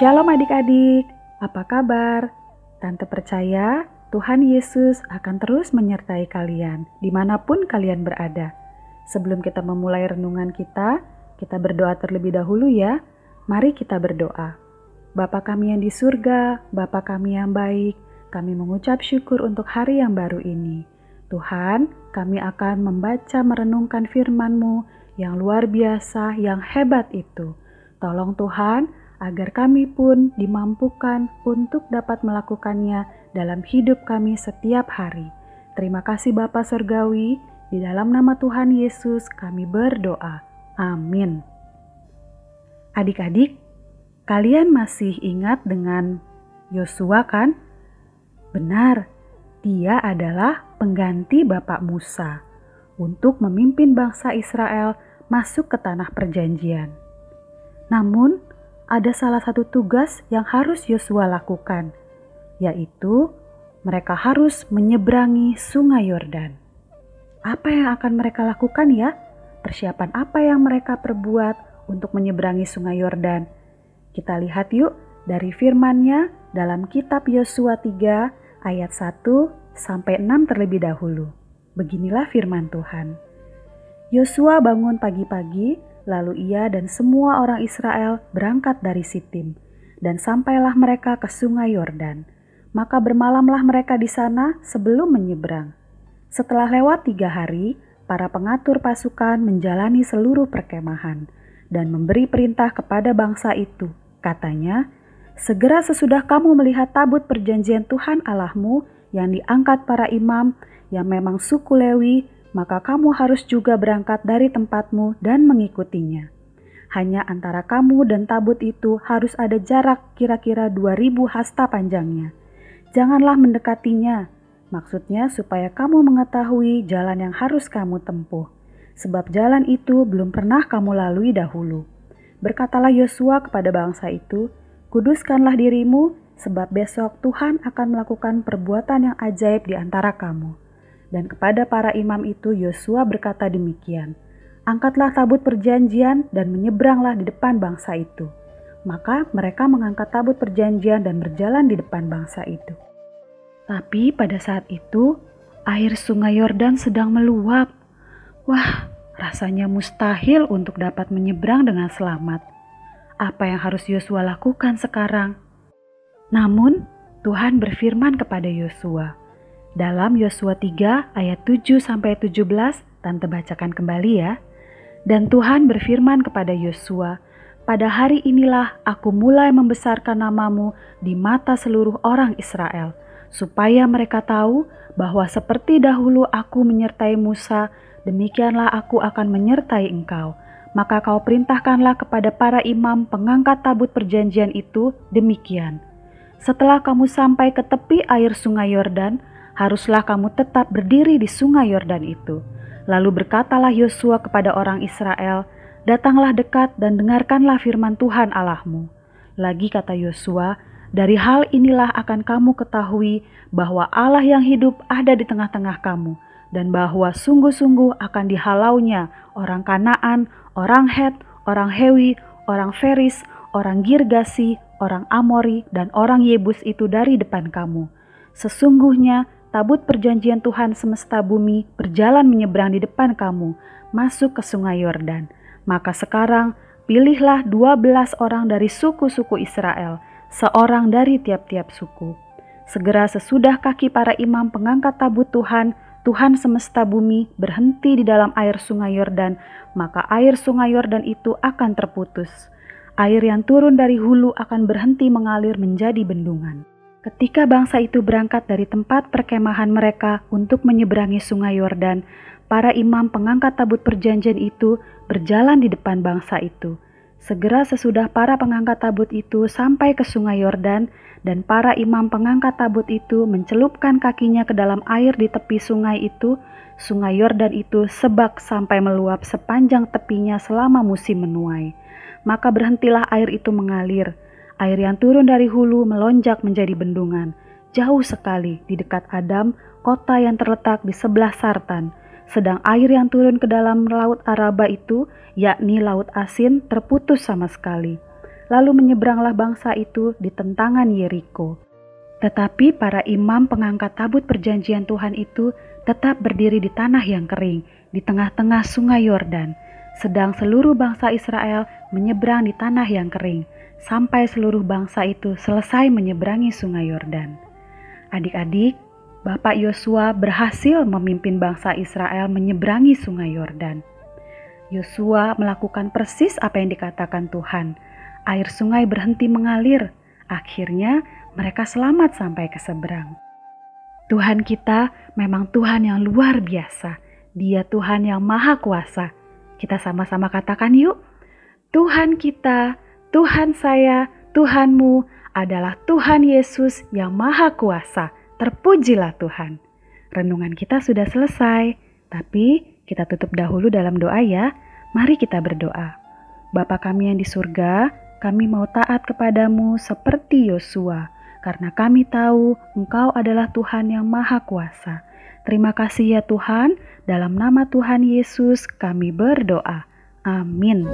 Shalom adik-adik, apa kabar? Tante percaya Tuhan Yesus akan terus menyertai kalian di mana pun kalian berada. Sebelum kita memulai renungan kita, kita berdoa terlebih dahulu ya. Mari kita berdoa. Bapa kami yang di surga, Bapa kami yang baik, kami mengucap syukur untuk hari yang baru ini. Tuhan, kami akan membaca merenungkan firman-Mu yang luar biasa, yang hebat itu. Tolong Tuhan, agar kami pun dimampukan untuk dapat melakukannya dalam hidup kami setiap hari. Terima kasih Bapa Surgawi, di dalam nama Tuhan Yesus kami berdoa. Amin. Adik-adik, kalian masih ingat dengan Yosua kan? Benar, dia adalah pengganti Bapak Musa untuk memimpin bangsa Israel masuk ke tanah perjanjian. Namun, ada salah satu tugas yang harus Yosua lakukan, yaitu mereka harus menyeberangi Sungai Yordan. Apa yang akan mereka lakukan ya? Persiapan apa yang mereka perbuat untuk menyeberangi Sungai Yordan? Kita lihat yuk dari firman-Nya dalam kitab Yosua 3 ayat 1 sampai 6 terlebih dahulu. Beginilah firman Tuhan. Yosua bangun pagi-pagi Lalu ia dan semua orang Israel berangkat dari Sitim, dan sampailah mereka ke sungai Yordan. Maka bermalamlah mereka di sana sebelum menyeberang. Setelah lewat tiga hari, para pengatur pasukan menjalani seluruh perkemahan dan memberi perintah kepada bangsa itu. Katanya, Segera sesudah kamu melihat tabut perjanjian Tuhan Allahmu yang diangkat para imam yang memang suku Lewi maka kamu harus juga berangkat dari tempatmu dan mengikutinya. Hanya antara kamu dan tabut itu harus ada jarak kira-kira 2000 hasta panjangnya. Janganlah mendekatinya, maksudnya supaya kamu mengetahui jalan yang harus kamu tempuh, sebab jalan itu belum pernah kamu lalui dahulu. Berkatalah Yosua kepada bangsa itu, Kuduskanlah dirimu, sebab besok Tuhan akan melakukan perbuatan yang ajaib di antara kamu dan kepada para imam itu Yosua berkata demikian, Angkatlah tabut perjanjian dan menyeberanglah di depan bangsa itu. Maka mereka mengangkat tabut perjanjian dan berjalan di depan bangsa itu. Tapi pada saat itu, air sungai Yordan sedang meluap. Wah, rasanya mustahil untuk dapat menyeberang dengan selamat. Apa yang harus Yosua lakukan sekarang? Namun, Tuhan berfirman kepada Yosua, dalam Yosua 3 ayat 7 sampai 17, Tante bacakan kembali ya. Dan Tuhan berfirman kepada Yosua, "Pada hari inilah aku mulai membesarkan namamu di mata seluruh orang Israel, supaya mereka tahu bahwa seperti dahulu aku menyertai Musa, demikianlah aku akan menyertai engkau." Maka kau perintahkanlah kepada para imam pengangkat tabut perjanjian itu demikian. Setelah kamu sampai ke tepi air sungai Yordan, haruslah kamu tetap berdiri di sungai Yordan itu. Lalu berkatalah Yosua kepada orang Israel, Datanglah dekat dan dengarkanlah firman Tuhan Allahmu. Lagi kata Yosua, dari hal inilah akan kamu ketahui bahwa Allah yang hidup ada di tengah-tengah kamu, dan bahwa sungguh-sungguh akan dihalaunya orang Kanaan, orang Het, orang Hewi, orang Feris, orang Girgasi, orang Amori, dan orang Yebus itu dari depan kamu. Sesungguhnya tabut perjanjian Tuhan semesta bumi berjalan menyeberang di depan kamu, masuk ke sungai Yordan. Maka sekarang pilihlah dua belas orang dari suku-suku Israel, seorang dari tiap-tiap suku. Segera sesudah kaki para imam pengangkat tabut Tuhan, Tuhan semesta bumi berhenti di dalam air sungai Yordan, maka air sungai Yordan itu akan terputus. Air yang turun dari hulu akan berhenti mengalir menjadi bendungan. Ketika bangsa itu berangkat dari tempat perkemahan mereka untuk menyeberangi sungai Yordan, para imam pengangkat tabut perjanjian itu berjalan di depan bangsa itu. Segera sesudah para pengangkat tabut itu sampai ke sungai Yordan, dan para imam pengangkat tabut itu mencelupkan kakinya ke dalam air di tepi sungai itu, sungai Yordan itu sebak sampai meluap sepanjang tepinya selama musim menuai. Maka berhentilah air itu mengalir Air yang turun dari hulu melonjak menjadi bendungan, jauh sekali di dekat Adam, kota yang terletak di sebelah Sartan. Sedang air yang turun ke dalam laut Araba itu, yakni laut asin, terputus sama sekali. lalu menyeberanglah bangsa itu di tentangan Yeriko. Tetapi para imam pengangkat tabut perjanjian Tuhan itu tetap berdiri di tanah yang kering, di tengah-tengah sungai Yordan, sedang seluruh bangsa Israel menyeberang di tanah yang kering, sampai seluruh bangsa itu selesai menyeberangi sungai Yordan. Adik-adik, Bapak Yosua berhasil memimpin bangsa Israel menyeberangi sungai Yordan. Yosua melakukan persis apa yang dikatakan Tuhan. Air sungai berhenti mengalir. Akhirnya, mereka selamat sampai ke seberang. Tuhan kita memang Tuhan yang luar biasa. Dia Tuhan yang maha kuasa. Kita sama-sama katakan yuk. Tuhan kita, Tuhan saya, Tuhanmu adalah Tuhan Yesus yang maha kuasa. Terpujilah Tuhan. Renungan kita sudah selesai, tapi kita tutup dahulu dalam doa ya. Mari kita berdoa. Bapa kami yang di surga, kami mau taat kepadamu seperti Yosua karena kami tahu Engkau adalah Tuhan yang Maha Kuasa. Terima kasih ya Tuhan, dalam nama Tuhan Yesus kami berdoa. Amin.